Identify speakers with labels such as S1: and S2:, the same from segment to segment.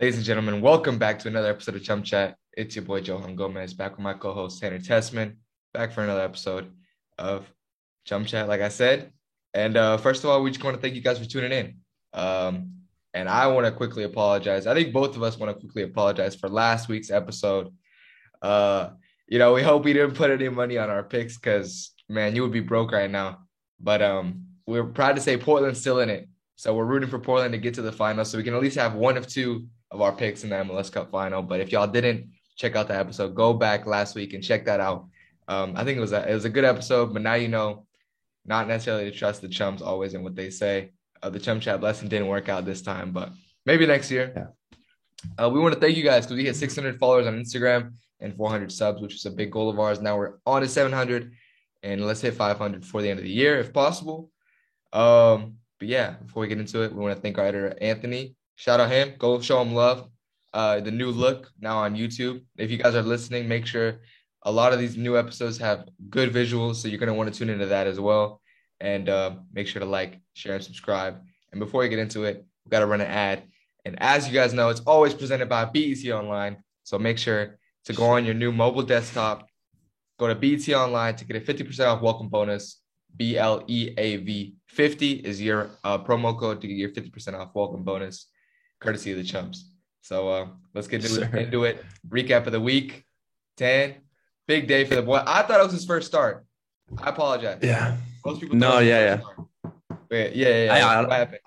S1: Ladies and gentlemen, welcome back to another episode of Chum Chat. It's your boy Johan Gomez back with my co-host Tanner Tessmann, back for another episode of Chum Chat, like I said. And uh, first of all, we just want to thank you guys for tuning in. Um, and I want to quickly apologize. I think both of us want to quickly apologize for last week's episode. Uh, you know, we hope we didn't put any money on our picks because man, you would be broke right now. But um, we're proud to say Portland's still in it. So we're rooting for Portland to get to the final so we can at least have one of two of our picks in the MLS Cup final. But if y'all didn't check out that episode, go back last week and check that out. Um, I think it was a, it was a good episode, but now you know not necessarily to trust the chums always in what they say. Uh, the chum chat lesson didn't work out this time, but maybe next year.
S2: Yeah.
S1: Uh, we want to thank you guys because we hit 600 followers on Instagram and 400 subs, which is a big goal of ours. Now we're on to 700, and let's hit 500 before the end of the year if possible. Um, but yeah, before we get into it, we want to thank our editor Anthony. Shout out him. Go show him love. Uh, the new look now on YouTube. If you guys are listening, make sure a lot of these new episodes have good visuals, so you're gonna want to tune into that as well. And uh, make sure to like, share, and subscribe. And before we get into it, we got to run an ad. And as you guys know, it's always presented by BET Online. So make sure to go on your new mobile desktop, go to BET Online to get a 50% off welcome bonus. B L E A V 50 is your uh, promo code to get your 50% off welcome bonus, courtesy of the chumps. So uh, let's get into, it,
S2: Sure.
S1: into it. Recap of the week 10. Big day for the boy. I thought it was his first start. I apologize.
S2: Yeah.
S1: Most people
S2: No,
S1: thought it was his
S2: yeah.
S1: Wait, yeah, yeah, yeah.
S2: I-
S1: what happened?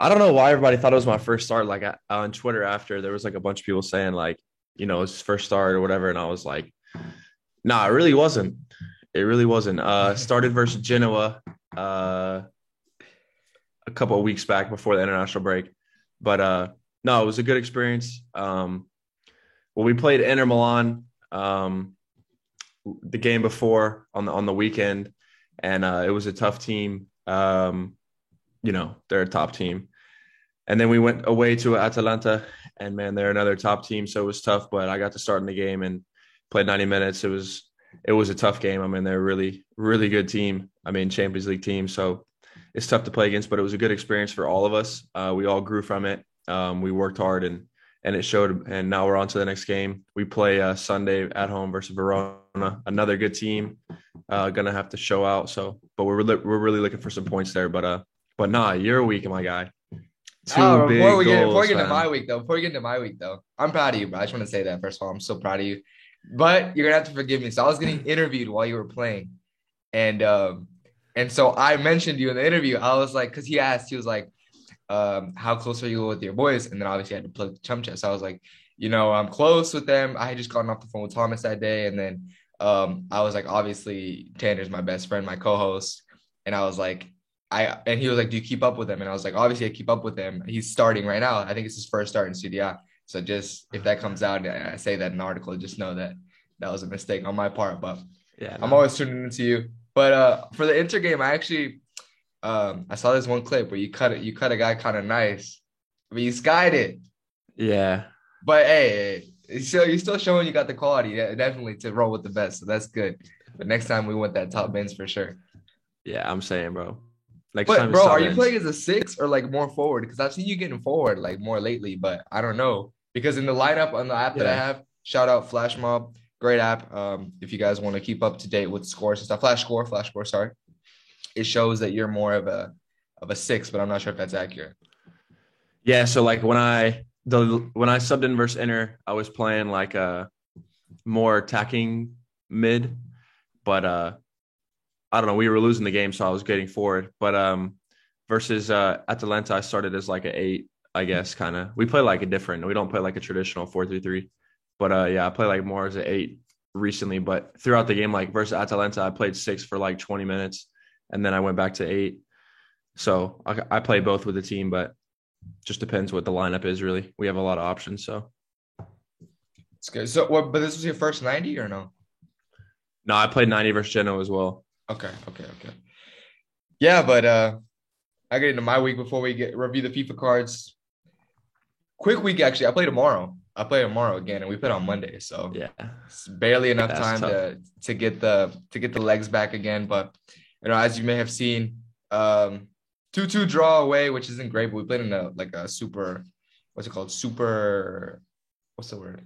S2: I don't know why everybody thought it was my first start. Like I, on Twitter after there was like a bunch of people saying like, you know, it's his first start or whatever. And I was like, nah, it really wasn't. It really wasn't. Uh started versus Genoa uh a couple of weeks back before the international break. But uh no, it was a good experience. Um well, we played Inter Milan um the game before on the on the weekend, and uh it was a tough team. Um you know, they're a top team. And then we went away to Atalanta, and man, they're another top team, so it was tough. But I got to start in the game and played 90 minutes. It was it was a tough game. I mean, they're really really good team. I mean, Champions League team, so it's tough to play against. But it was a good experience for all of us. Uh, we all grew from it. Um, we worked hard, and and it showed. And now we're on to the next game. We play uh, Sunday at home versus Verona, another good team. Uh, gonna have to show out. So, but we're really, we're really looking for some points there. But uh, but nah, you're weak, my guy. Two
S1: Oh,
S2: big
S1: before we get
S2: goals,
S1: before we get into my week though, before we get into my week though, I'm proud of you, bro. I just want to say that first of all, I'm so proud of you. But you're gonna have to forgive me. So I was getting interviewed while you were playing, and um, and so I mentioned you in the interview. I was like, because he asked, he was like, um, how close are you with your boys? And then obviously I had to plug the chum chat. So I was like, you know, I'm close with them. I had just gotten off the phone with Thomas that day, and then um, I was like, obviously Tanner's my best friend, my co-host, and I was like, I and he was like, "Do you keep up with him?" And I was like, "Obviously, I keep up with him. He's starting right now. I think it's his first start in CDI. So just if that comes out and I say that in an article, just know that that was a mistake on my part. But
S2: Yeah,
S1: I'm always tuning into you. But uh, for the Inter game, I actually um, I saw this one clip where you cut it. You cut a guy kind of nice. I mean, you skied it.
S2: yeah.
S1: But hey, so you're still showing you got the quality, yeah, definitely to roll with the best. So that's good. But next time we want that top bins for sure.
S2: Yeah, I'm saying, bro. Next
S1: But bro, are you playing as a six or like more forward? Because I've seen you getting forward like more lately, but I don't know. Because in the lineup on the app that I have, shout out Flash Mob, great app. Um, if you guys want to keep up to date with scores and stuff, Flash Score, Flash Score, sorry. It shows that you're more of a of a six, but I'm not sure if that's accurate.
S2: Yeah, so like when I the when I subbed in versus Inter, I was playing like a more attacking mid, but uh I don't know, we were losing the game, so I was getting forward. But um versus uh Atalanta, I started as like an eight, I guess, kind of. We play like a different. We don't play like a traditional four three three. But uh yeah, I play like more as an eight recently. But throughout the game, like versus Atalanta, I played six for like 20 minutes and then I went back to eight. So I, I play both with the team, but just depends what the lineup is. Really, we have a lot of options. So
S1: It's good. So what? But this was your first ninety or no?
S2: No, I played 90 versus Genoa as well.
S1: Okay, okay, okay. Yeah, but uh I get into my week before we get review the FIFA cards. Quick week actually. I play tomorrow. I play tomorrow again, and we play on Monday, so
S2: Yeah.
S1: it's barely enough
S2: That's
S1: time
S2: tough.
S1: to to get the to get the legs back again. But you know, as you may have seen, um, two two draw away, which isn't great. But we played in a like a super, what's it called? Super, what's the word?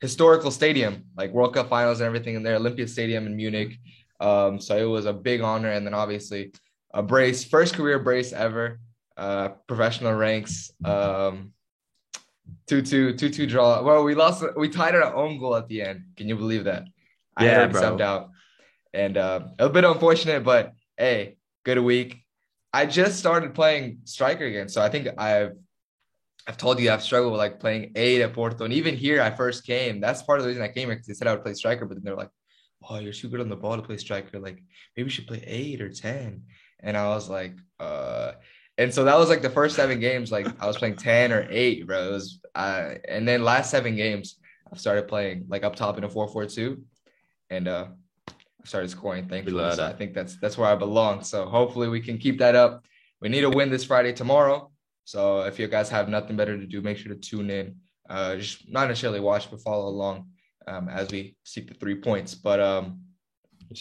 S1: Historical stadium, like World Cup finals and everything in there. Olympia Stadium in Munich. Um, so it was a big honor, and then obviously a brace, first career brace ever, uh, professional ranks. Um, two two two two draw. Well, we lost. We tied our own goal at the end. Can you believe that? I
S2: Yeah, bro.
S1: out, and uh, a bit unfortunate, but hey, good week. I just started playing striker again, so I think I've I've told you I've struggled with like playing eight at Porto, and even here I first came. That's part of the reason I came here because they said I would play striker, but then they're like, "Oh, you're too good on the ball to play striker. Like maybe you should play eight or 10. And I was like, uh, and so that was like the first seven games. Like I was playing ten or eight, bro. It was, uh, and then last seven games I've started playing like up top in a four four two, and uh, I started scoring. Thankfully, so I think that's that's where I belong. So hopefully we can keep that up. We need a win this Friday tomorrow. So if you guys have nothing better to do, make sure to tune in. Uh, just not necessarily watch, but follow along um, as we seek the three points. But um,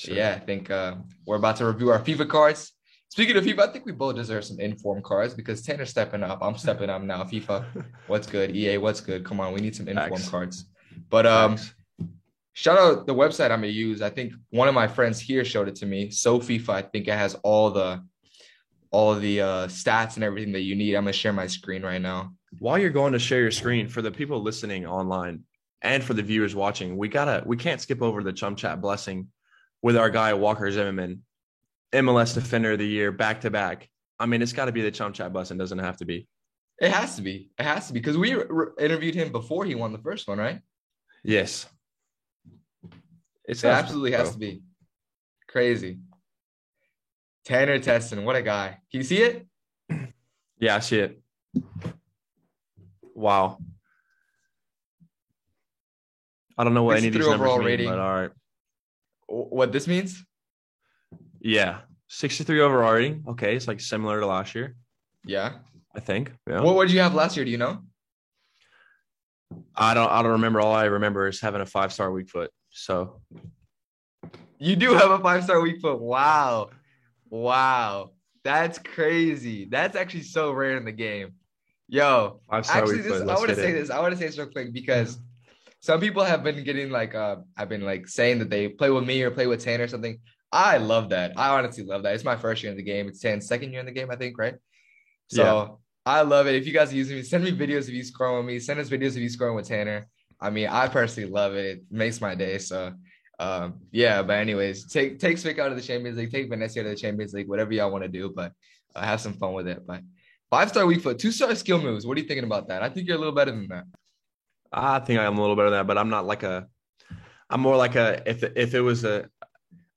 S1: yeah, I think uh, we're about to review our FIFA cards. Speaking of FIFA, I think we both deserve some inform cards because Tanner's stepping up. I'm stepping up now. FIFA, what's good? EA, what's good? Come on, we need some inform
S2: Facts.
S1: cards. But um, shout out the website I'm gonna use. I think one of my friends here showed it to me. So FIFA, I think it has all the all the uh, stats and everything that you need. I'm gonna share my screen right now.
S2: while you're going to share your screen for the people listening online and for the viewers watching, we gotta we can't skip over the chum chat blessing with our guy Walker Zimmerman, MLS Defender of the Year, back to back. I mean, it's got to be the chum chat blessing. Doesn't have to be.
S1: It has to be. It has to be because we re- interviewed him before he won the first one, right?
S2: Yes.
S1: It absolutely has to be. Crazy. Tanner Tessmann, what a guy. Can you see it?
S2: Yeah, I see it. Wow. I don't know what any of these numbers mean,
S1: rating.
S2: but all right.
S1: What this means?
S2: Yeah, 63 overall rating. Okay, it's like similar to last year,
S1: Yeah.
S2: I think. Yeah.
S1: What what did you have last year? Do you know?
S2: I don't. I don't remember. All I remember is having a five star weak foot. So
S1: You do have a five star weak foot. Wow. Wow. That's crazy. That's actually so rare in the game. Yo,
S2: five star
S1: actually
S2: weak
S1: this
S2: foot.
S1: I
S2: Let's
S1: want to
S2: get
S1: say
S2: it.
S1: this. I want to say this real quick because some people have been getting like uh I've been like saying that they play with me or play with Tanner or something. I love that. I honestly love that. It's my first year in the game. It's Tan's second year in the game, I think, right? So
S2: Yeah.
S1: I love it. If you guys are using me, send me videos of you scoring with me. Send us videos of you scoring with Tanner. I mean, I personally love it. It makes my day. So um, yeah, but anyways, take take Svick out of the Champions League, take Venezia of the Champions League, whatever y'all want to do, but uh, have some fun with it. But five star weak foot, two star skill moves. What are you thinking about that? I think you're a little better than that.
S2: I think I'm a little better than that, but I'm not like a. I'm more like a if if it was a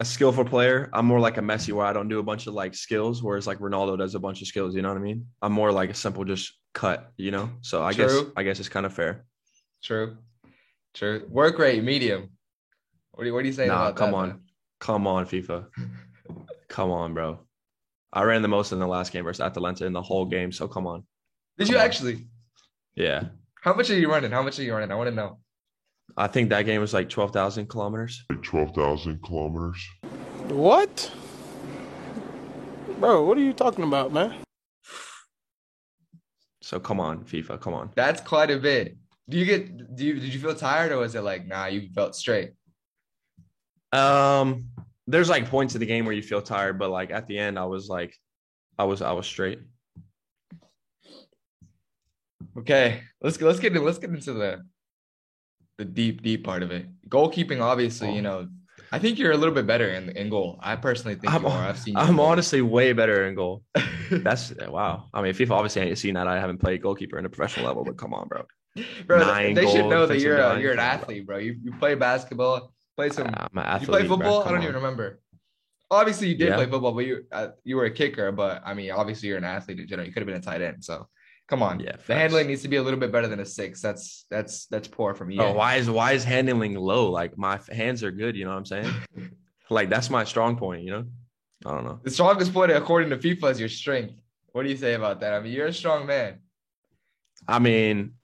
S2: a skillful player, I'm more like a Messi where I don't do a bunch of like skills, whereas like Ronaldo does a bunch of skills. You know what I mean? I'm more like a simple just cut. You know, so I guess I guess it's kind of fair.
S1: True, true. Work rate medium. What do you, what do you say
S2: Nah, come
S1: that,
S2: on,
S1: man?
S2: come on, FIFA, come on, bro. I ran the most in the last game versus Atalanta in the whole game, so come on.
S1: Did
S2: come
S1: you
S2: on.
S1: actually?
S2: Yeah,
S1: How much are you running? How much are you running? I want to know.
S2: I think that game was like twelve thousand kilometers.
S3: 12,000 kilometers.
S4: What? Bro, what are you talking about, man?
S2: So come on, FIFA, come on.
S1: That's quite a bit. Do you get? Do you did you feel tired or was it like nah? You felt straight.
S2: Um, there's like points of the game where you feel tired, but like at the end, I was like, I was I was straight.
S1: Okay, let's let's get let's get into the the deep deep part of it. Goalkeeping, obviously, you know, I think you're a little bit better in in goal. I personally think
S2: I'm,
S1: you are. I've seen.
S2: I'm
S1: goal.
S2: honestly way better in goal. That's wow. I mean, FIFA obviously ain't seen that. I haven't played goalkeeper in a professional level, but come on, bro.
S1: bro.
S2: nine
S1: they should know that you're a, you're an
S2: Come on, bro.
S1: athlete, bro. You you play basketball, play some.
S2: I'm an
S1: you
S2: athlete.
S1: play football? I don't
S2: on.
S1: even remember. Obviously, you did
S2: Yeah.
S1: play football, but you uh, you were a kicker. But I mean, obviously, you're an athlete in general. You could have been a tight end. So, Come on.
S2: Yeah,
S1: the handling needs to be a little bit better than a six. That's that's that's poor from EA.
S2: Oh, why is why is handling low? Like my hands are good. You know what I'm saying? like that's my strong point. You know. I don't know.
S1: The strongest point according to FIFA is your strength. What do you say about that? I mean, you're a strong man.
S2: I mean,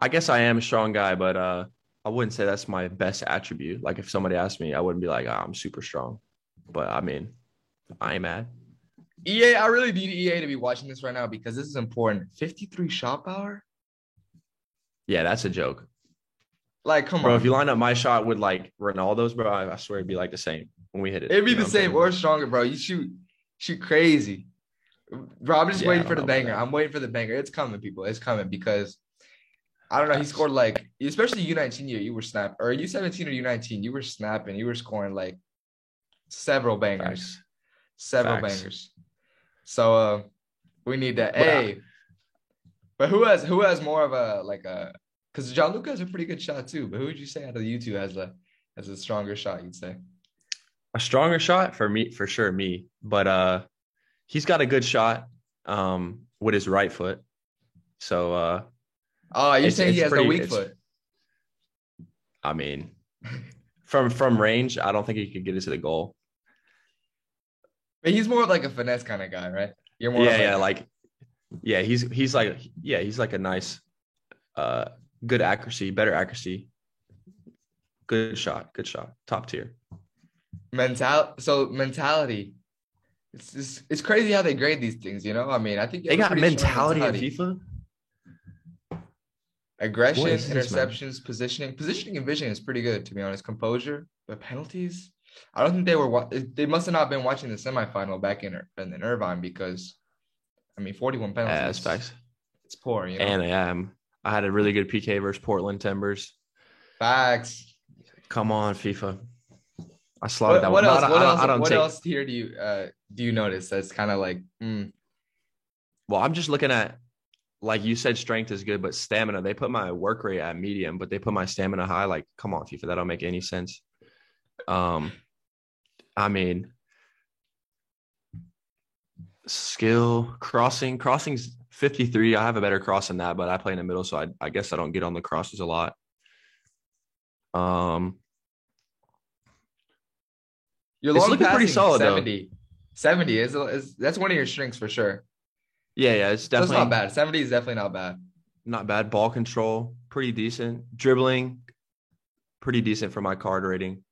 S2: I guess I am a strong guy, but uh, I wouldn't say that's my best attribute. Like if somebody asked me, I wouldn't be like, oh, I'm super strong. But I mean, I am mad.
S1: EA, I really need EA to be watching this right now because this is important. 53 shot power?
S2: Yeah, that's a joke,
S1: Like, come
S2: bro.
S1: on.
S2: Bro, if you line up my shot with like Ronaldo's, bro, I, I swear it'd be like the same when we hit it.
S1: It'd be
S2: You know
S1: the same or stronger, bro. You shoot shoot crazy. Bro, I'm just
S2: Yeah,
S1: waiting for the banger. I'm waiting for the banger. It's coming, people. It's coming because I don't know. He scored like, especially U19 year, you were snap or U17 or U19, you were snapping, you were scoring like several bangers,
S2: Facts.
S1: several
S2: Facts.
S1: bangers. So uh we need
S2: I-
S1: Hey, but who has who has more of a like a because Gianluca has a pretty good shot too. But who would you say out of you two has a has a stronger shot? You'd say.
S2: a stronger shot for me for sure me but uh he's got a good shot um with his right foot so uh
S1: Oh, you're saying he has
S2: pretty-
S1: weak foot.
S2: i mean from from range i don't think he could get it to the goal
S1: But he's more of like a finesse kind of guy, right? You're more
S2: yeah
S1: of
S2: yeah like yeah he's he's like yeah he's like a nice uh good accuracy better accuracy good shot good shot top tier
S1: mental so mentality. It's, it's it's crazy how they grade these things, you know? I mean, I think
S2: they got mentality in fifa
S1: Aggression,
S2: this, man?
S1: interceptions, positioning. Positioning and vision is pretty good, to be honest. Composure, but penalties. I don't think they were. They must have not been watching the semifinal back in Ir- in Irvine because, I mean, forty-one
S2: yeah,
S1: penalties.
S2: that's facts
S1: It's poor, you know.
S2: and I am. i had a really good pk versus portland timbers
S1: Facts.
S2: Come on, FIFA. I
S1: What,
S2: that
S1: what
S2: one.
S1: else?
S2: I
S1: What
S2: don't-
S1: else?
S2: I don't
S1: What
S2: take-
S1: else here do you uh do you notice that's kind of like mm,
S2: Well, I'm just looking at, like you said, strength is good, but stamina. They put my work rate at medium, but they put my stamina high. Like, come on, FIFA. That don't make any sense. Um, I mean, skill crossing. Crossing's 53. I have a better cross than that, but I play in the middle, so I, I guess I don't get on the crosses a lot. Um,
S1: your
S2: It's
S1: long
S2: looking pretty solid, though.
S1: 70. 70 is, is that's one of your strengths for sure.
S2: yeah, yeah, it's
S1: So
S2: definitely
S1: it's not bad. 70 is definitely not bad.
S2: not bad. Ball control, pretty decent. Dribbling, pretty decent for my card rating.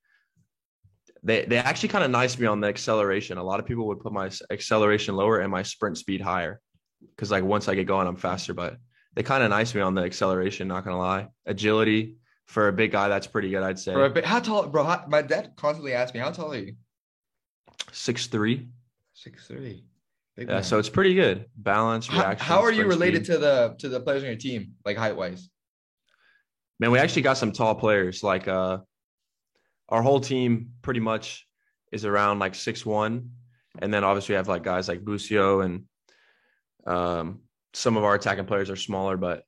S2: They they actually kind of nice me on the acceleration. A lot of people would put my acceleration lower and my sprint speed higher, because like once I get going, I'm faster. But they kind of nice me on the acceleration. Not gonna lie, agility for a big guy, that's pretty good. I'd say
S1: Bro, but how tall, bro? How, my dad constantly asks me, "How tall are you?"
S2: six three.
S1: Six three.
S2: Yeah, so it's pretty good. Balance, reaction.
S1: how are you related
S2: speed.
S1: to the to the players on your team, like height wise?
S2: Man, we actually got some tall players. Like uh our whole team pretty much is around like six one. And then obviously we have like guys like Busio and um some of our attacking players are smaller, but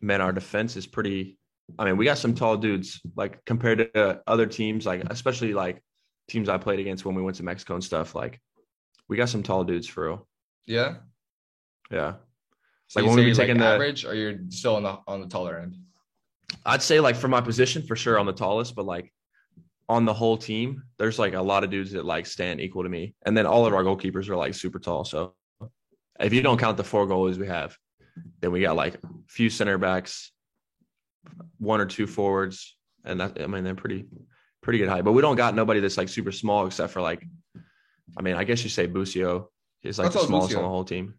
S2: man, our defense is pretty I mean, we got some tall dudes, like compared to other teams, like especially like teams I played against when we went to Mexico and stuff. Like we got some tall dudes for real.
S1: Yeah.
S2: Yeah.
S1: So
S2: Like, when we taking
S1: like
S2: the-
S1: average, or you're still on the on the taller end?
S2: I'd say like for my position for sure on the tallest, but like on the whole team, there's like a lot of dudes that like stand equal to me. And then all of our goalkeepers are like super tall. So if you don't count the four goalies we have, then we got like a few center backs, one or two forwards. And that I mean they're pretty pretty good height. But we don't got nobody that's like super small except for like I mean, I guess you say Busio is like the smallest
S1: Busio?
S2: on the whole team.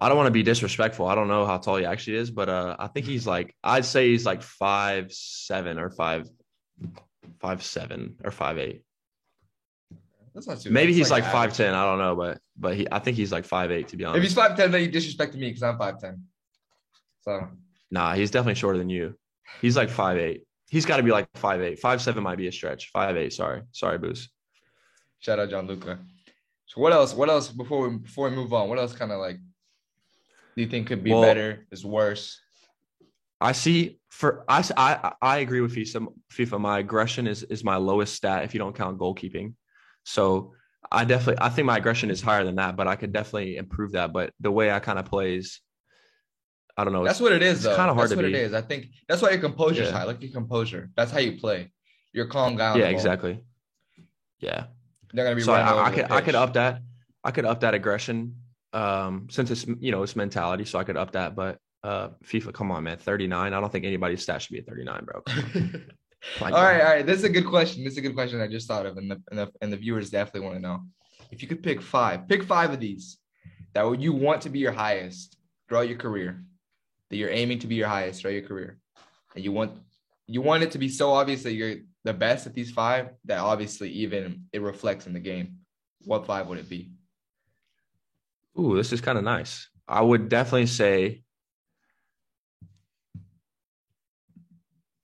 S2: I don't want to be disrespectful. I don't know how tall he actually is, but uh, I think he's like I'd say he's like five seven or five five seven or five eight.
S1: That's not too.
S2: Maybe he's like five ten. I don't know, but but he I think he's like five eight to be honest.
S1: If he's five ten, then you disrespected me because I'm five ten. So
S2: nah, he's definitely shorter than you. He's like five eight. He's got to be like five eight. Five seven might be a stretch. Five eight. Sorry, sorry, Boost.
S1: shout out Gianluca. So what else? What else before we before we move on? What else kind of like do you think could be
S2: Well-
S1: better? Is worse?
S2: I see for I I I agree with FIFA. FIFA, my aggression is is my lowest stat if you don't count goalkeeping. So I definitely I think my aggression is higher than that, but I could definitely improve that. But the way I kind of plays, I don't know.
S1: That's what it is,
S2: it's
S1: though.
S2: kinda hard
S1: that's
S2: to
S1: what
S2: be.
S1: it is. I think that's why your composure's
S2: Yeah.
S1: high. Like your composure. That's how you play. You're calm guy. on
S2: yeah, exactly. Yeah.
S1: That's how you play. You're a calm guy. On
S2: Yeah,
S1: the ball.
S2: Yeah.
S1: They're gonna be
S2: So I, I, I could I could up that. I could up that aggression. Um, since it's you know it's mentality, so I could up that. But uh, FIFA, come on, man, thirty nine. I don't think anybody's stat should be at thirty nine, bro. Come on.
S1: all right, all right. This is a good question. This is a good question I just thought of, and the and the, and the viewers definitely want to know. If you could pick five, pick five of these that would you want to be your highest throughout your career, that you're aiming to be your highest throughout your career, and you want you want it to be so obvious that you're the best at these five that obviously even it reflects in the game. What five would it be?
S2: Ooh, this is kind of nice. I would definitely say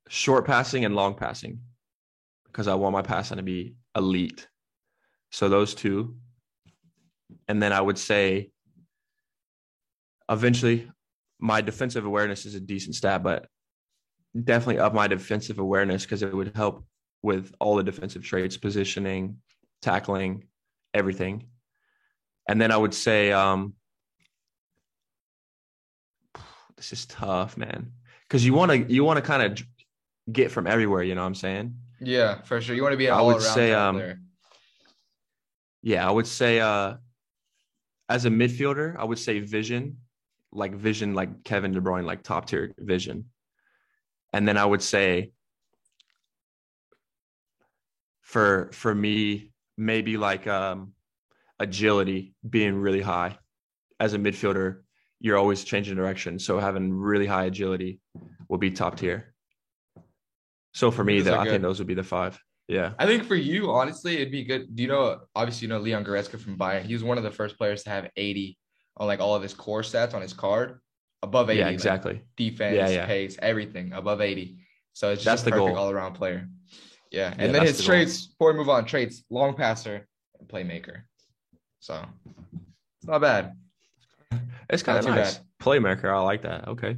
S2: short passing and long passing because I want my passing to be elite. So those two. And then I would say eventually my defensive awareness is a decent stat, but definitely up my defensive awareness because it would help with all the defensive traits, positioning, tackling, everything. And then I would say, um, this is tough, man, because you want to you want to kind of get from everywhere. You know what I'm saying?
S1: Yeah, for sure. You want to be
S2: I would say, um,
S1: player.
S2: Yeah, I would say, uh, as a midfielder, I would say vision, like vision, like Kevin De Bruyne, like top tier vision. And then I would say, for for me, maybe like um, agility being really high. As a midfielder, you're always changing direction, so having really high agility will be top tier. So for me, that I think those would be the five. Yeah.
S1: I think for you, honestly, it'd be good. Do you know? Obviously, you know Leon Goretzka from Bayern. He was one of the first players to have 80 on like all of his core stats on his card, above 80.
S2: Yeah,
S1: like,
S2: exactly.
S1: defense,
S2: Yeah, yeah.
S1: pace, everything above 80. So it's just
S2: That's
S1: a
S2: the
S1: perfect
S2: goal.
S1: all around player. Yeah, and
S2: Yeah,
S1: then his
S2: the goal.
S1: traits. Before we move on, traits: long passer, and playmaker. So it's not bad.
S2: It's kind of nice. Playmaker, I like that. Okay.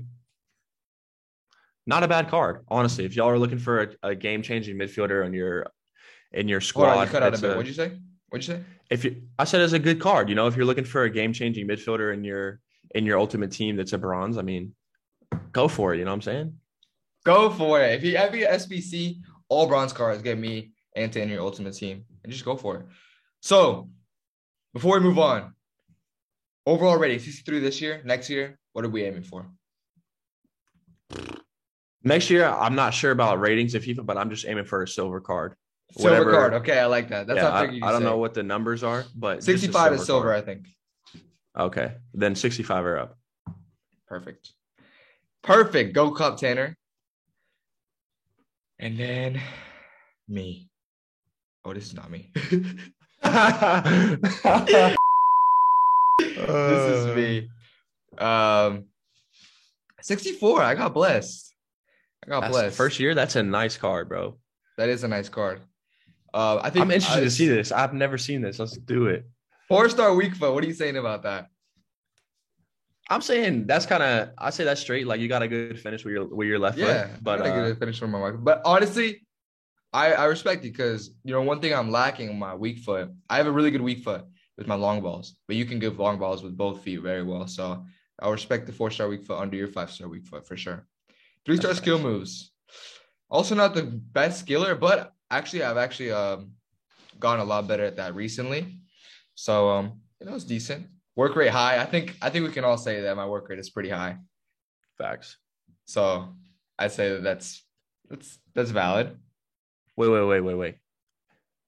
S2: Not a bad card, honestly. If y'all are looking for a, a game changing midfielder in your in your squad,
S1: on, you cut out a bit.
S2: a-
S1: What'd you say? What'd you say?
S2: if you, I said it's a good card. You know, if you're looking for a game changing midfielder in your in your ultimate team that's a bronze, I mean, go for it. You know what I'm saying?
S1: Go for it. If you have your SBC, all bronze cards, get me and in your ultimate team, and just go for it. So, before we move on, overall rating 63 this year. Next year, what are we aiming for?
S2: Next year, I'm not sure about ratings of FIFA, but I'm just aiming for a silver card.
S1: Silver
S2: Whatever-
S1: card. Okay, I like that. That's
S2: yeah,
S1: how I
S2: I, don't
S1: say.
S2: know what the numbers are, but just a
S1: 65 is silver,
S2: card.
S1: I think.
S2: Okay, then 65 are up.
S1: Perfect. Perfect. Go Cup Tanner. And then me. Oh, this is not me. this is me. Um 64. I got blessed. I got
S2: That's
S1: blessed.
S2: first year. That's a nice card, bro.
S1: That is a nice card. Uh, I think
S2: I'm interested
S1: uh,
S2: to see this. I've never seen this. Let's do it.
S1: Four star weak foot. What are you saying about that?
S2: I'm saying that's kind of. I say that's straight. Like you got a good finish with your with your left
S1: Yeah,
S2: foot. But
S1: I gotta
S2: uh,
S1: a finish from my mark. But honestly, I I respect it because you know one thing I'm lacking my weak foot. I have a really good weak foot with my long balls, but you can give long balls with both feet very well. So I respect the four star weak foot under your five star weak foot for sure. Three star skill moves. Also not the best skiller, but actually I've actually um gotten a lot better at that recently. So um you know it's decent. Work rate high. I think I think we can all say that my work rate is pretty high.
S2: facts.
S1: So I'd say that that's that's that's valid.
S2: Wait, wait, wait, wait, wait.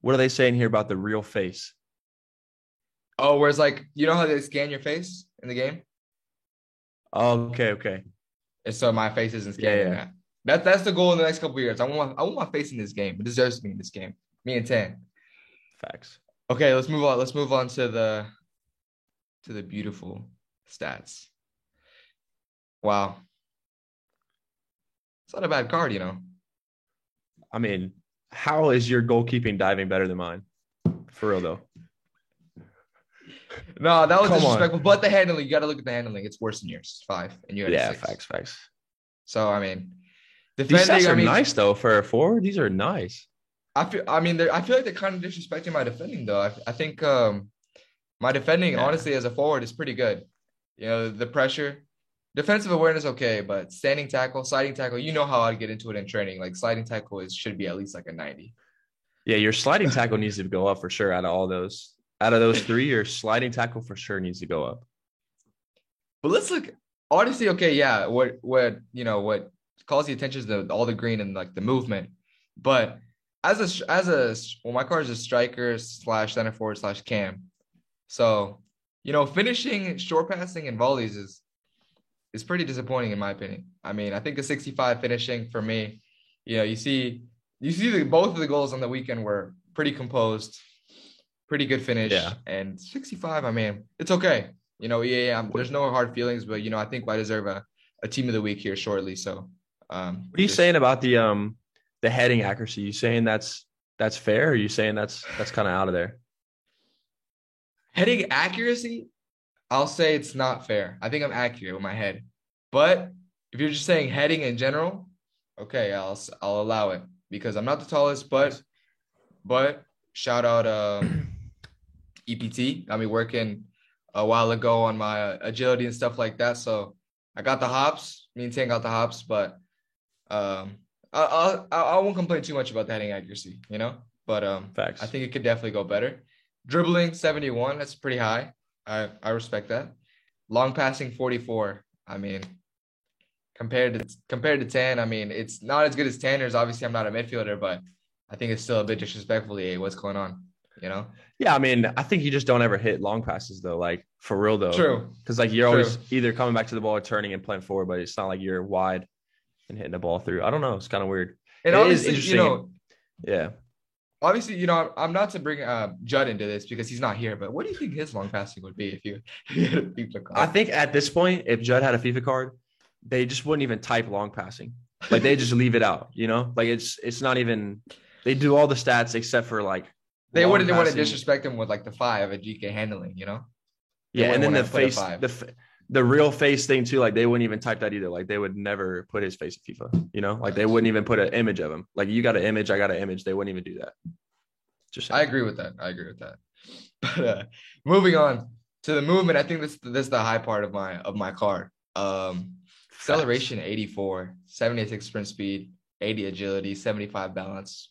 S2: What are they saying here about the real face?
S1: Oh, whereas like you know how they scan your face in the game,
S2: Oh, okay, okay.
S1: And so my face isn't
S2: Yeah, yeah.
S1: that. That that's the goal in the next couple of years. I want my I want my face in this game. It deserves to be in this game. Me and Tan.
S2: Facts.
S1: Okay, let's move on. Let's move on to the to the beautiful stats. Wow. It's not a bad card, you know.
S2: I mean, how is your goalkeeping diving better than mine? For real though.
S1: No, that was
S2: Come on.
S1: disrespectful. But the handling, you got to look at the handling. It's worse than yours. Five, and you had
S2: Yeah,
S1: six.
S2: facts, facts.
S1: So I mean,
S2: These
S1: defending.
S2: stats are
S1: I mean,
S2: nice though for a forward. These are nice.
S1: I feel. I mean, I feel like they're kind of disrespecting my defending, though. I, I think um, my defending,
S2: Yeah.
S1: honestly, as a forward, is pretty good. You know, the pressure, defensive awareness okay, but standing tackle, sliding tackle, you know how I get into it in training. Like sliding tackle is should be at least like a 90.
S2: Yeah, your sliding tackle needs to go up for sure. Out of all those, out of those three, your sliding tackle for sure needs to go up.
S1: But let's look honestly, okay, yeah, what what you know, what calls the attention is the all the green and like the movement. But as a as a well, my card is a striker slash center forward slash cam. So, you know, finishing short passing and volleys is is pretty disappointing in my opinion. I mean, I think a 65 finishing for me, you know, you see you see the both of the goals on the weekend were pretty composed, pretty good finish.
S2: Yeah.
S1: And 65, I mean, it's okay. You know, yeah, yeah there's no hard feelings, but you know, I think I deserve a, a team of the week here shortly. So um
S2: What are you
S1: just-
S2: saying about the um the heading accuracy? You saying that's that's fair? Or are you saying that's that's kind of out of there?
S1: heading accuracy, I'll say it's not fair. I think I'm accurate with my head. But if you're just saying heading in general, okay, I'll I'll allow it because I'm not the tallest, but but shout out um EPT. Got me working a while ago on my agility and stuff like that. So I got the hops. Me and Tan got the hops, but um I I I won't complain too much about the heading accuracy, you know. But um
S2: Facts.
S1: I think it could definitely go better. Dribbling 71, that's pretty high. I, I respect that. Long passing 44. I mean, compared to compared to 10, I mean, it's not as good as Tanner's. Obviously, I'm not a midfielder, but I think it's still a bit disrespectful. Hey, what's going on? You know?
S2: Yeah, I mean, I think you just don't ever hit long passes though. Like for real though.
S1: True.
S2: Because like you're
S1: True.
S2: always either coming back to the ball or turning and playing forward, but it's not like you're wide and hitting the ball through. I don't know. It's kind of weird.
S1: And
S2: It is
S1: obviously, you
S2: interesting.
S1: know,
S2: Yeah.
S1: obviously, you know, I'm- I'm not to bring uh, Judd into this because he's not here, but what do you think his long passing would be if you, if you had a FIFA card?
S2: I think at this point, if Judd had a FIFA card, they just wouldn't even type long passing. Like they just leave it out, you know? Like it's it's not even they do all the stats except for like
S1: they wouldn't want to disrespect him with like the five at GK handling, you know? They
S2: Yeah, and then the
S1: wanna put a
S2: face the the real face thing too, like they wouldn't even type that either. Like they would never put his face in FIFA, you know? Like they wouldn't even put an image of him. Like you got an image, I got an image. They wouldn't even do that. Just
S1: I agree with that. I agree with that. But uh, moving on to the movement, I think this this is the high part of my of my card. Um, acceleration 84, 76 sprint speed, 80 agility, 75 balance.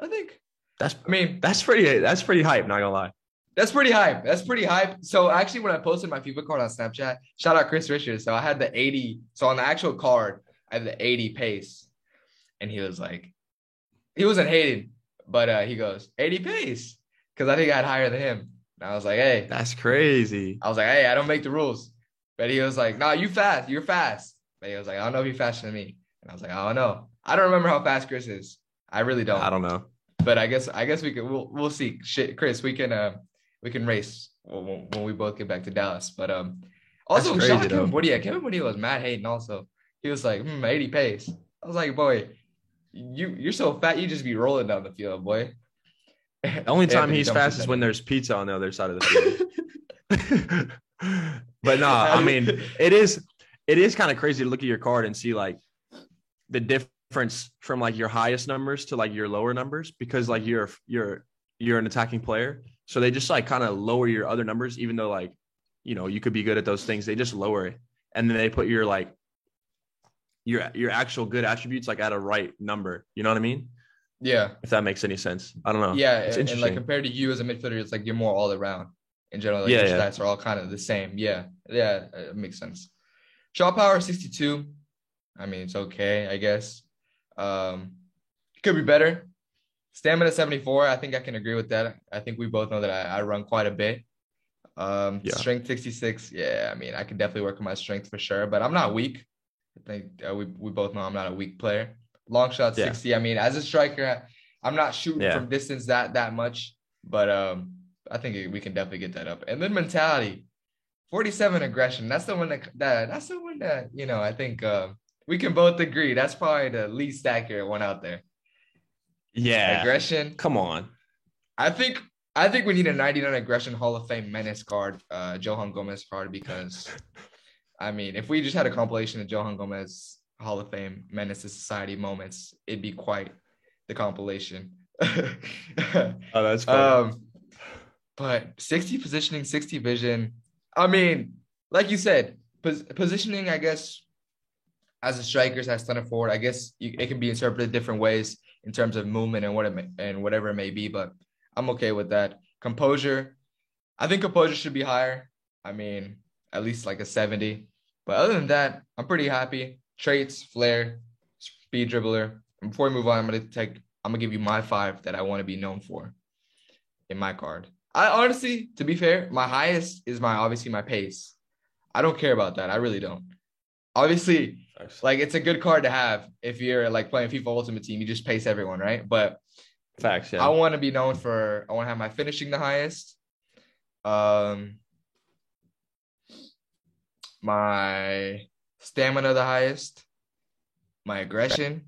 S1: I think.
S2: That's
S1: I mean,
S2: that's pretty that's pretty hype, not gonna lie.
S1: that's pretty hype. That's pretty hype. So actually, when I posted my FIFA card on Snapchat, shout out Chris Richards. So I had the 80. So on the actual card, I had the 80 pace, and he was like, he wasn't hating, but uh, he goes 80 pace because I think I had higher than him. And I was like, hey,
S2: That's crazy.
S1: I was like, hey, I don't make the rules. But he was like, nah, you fast. You're fast. But he was like, I don't know if you're faster than me. And I was like, I don't know. I don't remember how fast Chris is. I really don't.
S2: I don't know.
S1: But I guess I guess we could we'll we'll see. Shit, Chris, we can uh we can race when, when- we both get back to Dallas. But um also
S2: That's
S1: shout out
S2: crazy,
S1: Kevin. Woody. Kevin Woody was mad hating also. He was like, hmm, 80 pace. I was like, boy, you you're so fat, you just be rolling down the field, boy.
S2: The only time he's fast is when there's pizza on the other side of the field. but no, I mean it is it is kind of crazy to look at your card and see like the difference from like your highest numbers to like your lower numbers because like you're you're you're an attacking player. So they just like kind of lower your other numbers, even though like you know you could be good at those things. They just lower it, and then they put your like your your actual good attributes like at a right number. You know what I mean?
S1: yeah.
S2: If that makes any sense. I don't know.
S1: Yeah,
S2: it's
S1: and, and
S2: interesting.
S1: like compared to you as a midfielder, it's like you're more all around. In general, like
S2: Yeah,
S1: your
S2: yeah.
S1: stats are all kind of the same. Yeah, yeah, it makes sense. Shot power 62. I mean, it's okay, I guess. Um, could be better. Stamina 74. I think I can agree with that. I think we both know that I, I run quite a bit. Um,
S2: Yeah.
S1: strength 66. Yeah, I mean, I can definitely work on my strength for sure, but I'm not weak. I think uh, we we both know I'm not a weak player. Long shot
S2: Yeah.
S1: 60. I mean, as a striker, I'm not shooting
S2: Yeah.
S1: from distance that that much, but um, I think we can definitely get that up. And then mentality, 47 aggression. That's the one that, that that's the one that you know. I think uh, we can both agree that's probably the least accurate one out there.
S2: yeah.
S1: Aggression.
S2: Come on.
S1: I think I think we need a 99 aggression Hall of Fame menace card, uh, Johan Gomez card because, I mean, if we just had a compilation of Johan Gomez Hall of Fame menace to society moments, it'd be quite the compilation.
S2: Oh, that's
S1: um, but 60 positioning, 60 vision. I mean, like you said, pos- positioning, I guess, as a striker, as center forward, I guess you, it can be interpreted different ways in terms of movement and what it may, and whatever it may be. But I'm okay with that. Composure, I think composure should be higher. I mean, at least like a 70. But other than that, I'm pretty happy. Traits, flair, speed dribbler. And before we move on, I'm gonna take. I'm gonna give you my five that I want to be known for in my card. I honestly, to be fair, my highest is my obviously my pace. I don't care about that. I really don't. Obviously,
S2: Facts.
S1: like it's a good card to have if you're like playing FIFA Ultimate Team. You just pace everyone, right? But
S2: Facts. Yeah.
S1: I want to be known for. I want to have my finishing the highest. Um, my stamina the highest. My aggression.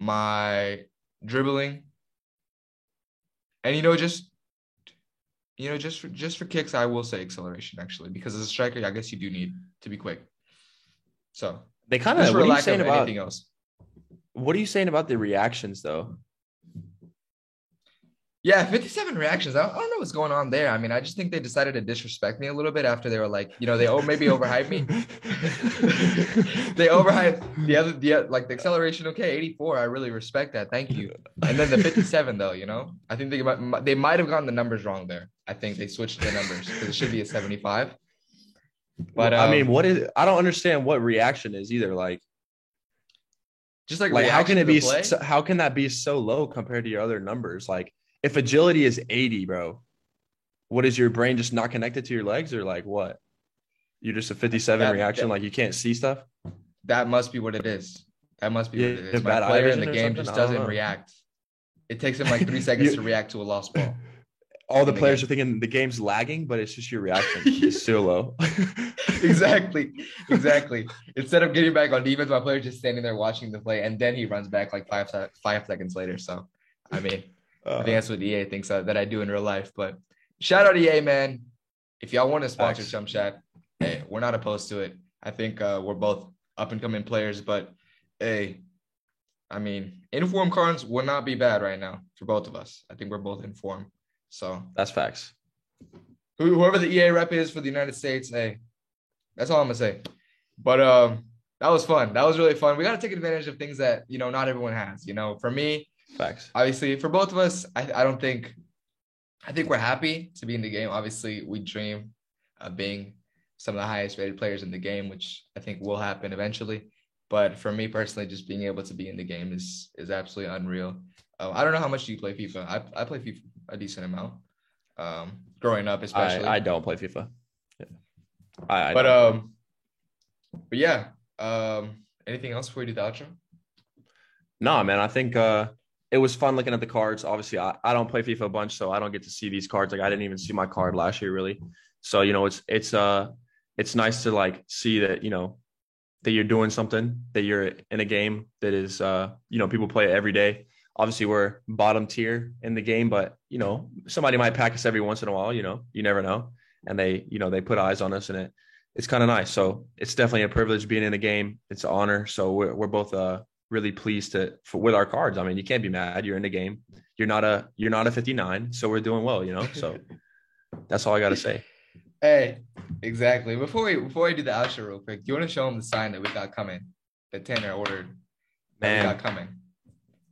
S1: My dribbling. And you know, just you know, just for just for kicks, I will say acceleration actually, because as a striker, I guess you do need to be quick. So
S2: they kind of. What are you saying about?
S1: anything else.
S2: What are you saying about the reactions though?
S1: Yeah, 57 reactions. I don't, know what's going on there. I mean, I just think they decided to disrespect me a little bit after they were like, you know, they oh maybe overhyped me. they overhyped the other the like the acceleration. Okay, 84. I really respect that. Thank you. And then the 57 though, you know, I think they might they might have gotten the numbers wrong there. I think they switched the numbers because it should be a 75. But
S2: I mean,
S1: um,
S2: what is? I don't understand what reaction is either. Like,
S1: just like
S2: like how can it be? So, how can that be so low compared to your other numbers? Like, if agility is eighty, bro, what is your brain just not connected to your legs, or like what? You're just a fifty-seven
S1: That-
S2: reaction,
S1: that-
S2: like you can't see stuff.
S1: That must be what it is. That must be what
S2: Yeah,
S1: it is.
S2: bad
S1: My player in the game just doesn't
S2: know.
S1: react. It takes him like three seconds
S2: You-
S1: to react to a lost ball.
S2: All the players are thinking the game's lagging, but it's just your reaction is still low.
S1: exactly, exactly. Instead of getting back on defense, my player's just standing there watching the play, and then he runs back like five five seconds later. So, I mean, I
S2: Uh,
S1: think that's what EA thinks uh, that I do in real life. But shout out EA, man. If y'all want to sponsor
S2: Facts.
S1: Chum Chat, hey, we're not opposed to it. I think uh, we're both up and coming players, but hey, I mean, inform cards would not be bad right now for both of us. I think we're both informed. So
S2: that's facts.
S1: whoever the EA rep is for the United States, hey, that's all I'm gonna say. But um, that was fun. That was really fun. We got to take advantage of things that you know not everyone has. You know, for me,
S2: Facts.
S1: obviously, for both of us, I, I don't think, I think we're happy to be in the game. Obviously, we dream of being some of the highest rated players in the game, which I think will happen eventually. But for me personally, just being able to be in the game is is absolutely unreal. Uh, I don't know how much do you play FIFA. I I play FIFA a decent amount. Um, growing up, especially.
S2: I, I don't play FIFA. Yeah. I, I
S1: but
S2: don't.
S1: um, but yeah. Um, anything else do the outro?
S2: No, man, I think uh it was fun looking at the cards. Obviously, I, I don't play FIFA a bunch, so I don't get to see these cards. Like I didn't even see my card last year really. So, you know, it's it's uh it's nice to like see that, you know, that you're doing something, that you're in a game that is uh, you know, people play it every day. Obviously, we're bottom tier in the game, but you know, somebody might pack us every once in a while, you know, you never know. And they, you know, they put eyes on us and it it's kind of nice. So it's definitely a privilege being in the game. It's an honor. So we're, we're both uh, really pleased to for, with our cards. I mean, you can't be mad. You're in the game. You're not a you're not a 59. So we're doing well. You know. So that's all I got to say.
S1: Hey, exactly. Before we before we do the outro real quick, do you want to show them the sign that we got coming? That Tanner ordered. That we got coming.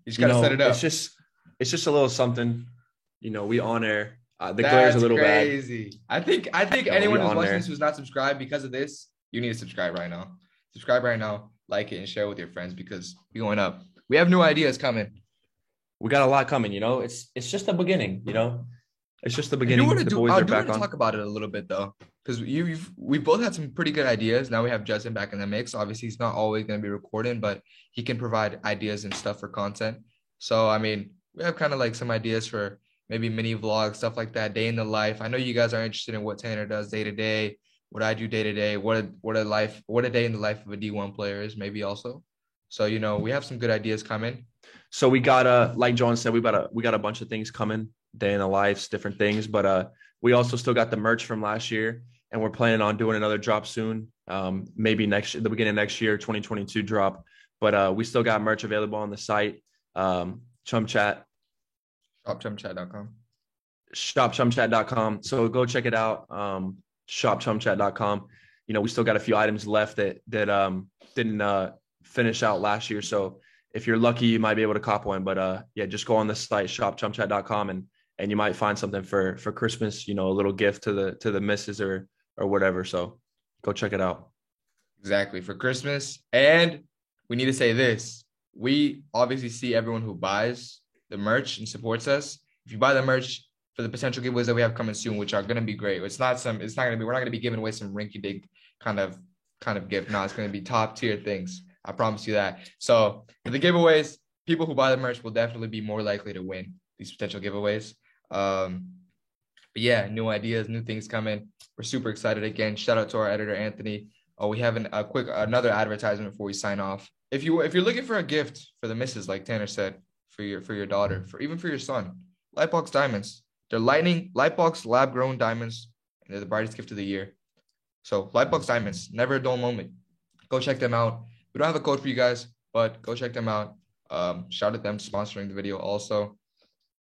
S1: You just gotta
S2: know,
S1: set it up.
S2: It's just it's just a little something. You know, we on air. Uh, the glare's a little bad.
S1: crazy. I think I think
S2: No,
S1: anyone who's watching this who's not subscribed because of this, you need to subscribe right now. Subscribe right now, like it, and share with your friends because we're going up. We have new ideas coming.
S2: We got a lot coming. You know, it's it's just the beginning. You know, it's just the
S1: I
S2: beginning.
S1: do want to do.
S2: boys
S1: I do want to talk about it a little bit though, because you we both had some pretty good ideas. Now we have Justin back in the mix. Obviously, he's not always going to be recording, but he can provide ideas and stuff for content. So I mean, we have kind of like some ideas for maybe mini vlogs, stuff like that, day in the life. I know you guys are interested in what Tanner does day to day, what I do day to day, what a, what a life, what a day in the life of a D1 player is, maybe also. So you know, we have some good ideas coming.
S2: So we got a like John said, we got a we got a bunch of things coming, day in the lives, different things. But uh we also still got the merch from last year and we're planning on doing another drop soon. Um maybe next the beginning of next year, 2022 drop. But uh we still got merch available on the site. Um Chum Chat,
S1: Shopchumchat.com.
S2: shopchumchat.com. So go check it out. Um shopchumchat.com. you know, we still got a few items left that that um didn't uh finish out last year. So if you're lucky, you might be able to cop one. But uh yeah, just go on the site shopchumchat.com and and you might find something for for Christmas, you know, a little gift to the to the misses or or whatever. So go check it out.
S1: Exactly for Christmas. And we need to say this. We obviously see everyone who buys the merch and supports us. If you buy the merch for the potential giveaways that we have coming soon, which are gonna be great. It's not some it's not gonna be we're not gonna be giving away some rinky dink kind of kind of gift. No, it's gonna be top tier things. I promise you that. So for the giveaways, people who buy the merch will definitely be more likely to win these potential giveaways. Um, but yeah, new ideas, new things coming. We're super excited again. Shout out to our editor Anthony. Oh, we have an, a quick another advertisement before we sign off. If you if you're looking for a gift for the missus, like Tanner said, for your for your daughter, for even for your son, Lightbox diamonds. They're lightning Lightbox lab grown diamonds, and they're the brightest gift of the year. So Lightbox diamonds, never a dull moment. Go check them out. We don't have a code for you guys, but go check them out. Um, shout at them sponsoring the video also.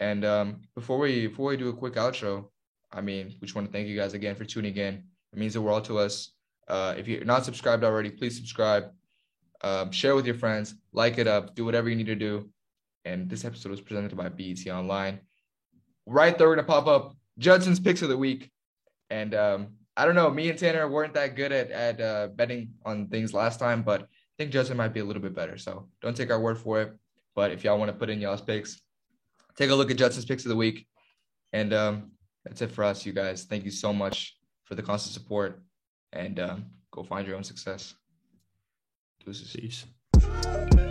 S1: And um, before we before we do a quick outro, I mean, we just want to thank you guys again for tuning in. It means the world to us. Uh, if you're not subscribed already, please subscribe. Um, share with your friends, like it up, do whatever you need to do. And this episode was presented by BetOnline. Right there, we're gonna pop up Judson's picks of the week. And um, I don't know, me and Tanner weren't that good at at uh, betting on things last time, but I think Judson might be a little bit better. So don't take our word for it. But if y'all want to put in y'all's picks, take a look at Judson's picks of the week. And um, that's it for us, you guys. Thank you so much for the constant support. And um, go find your own success. Deuces.
S2: Peace.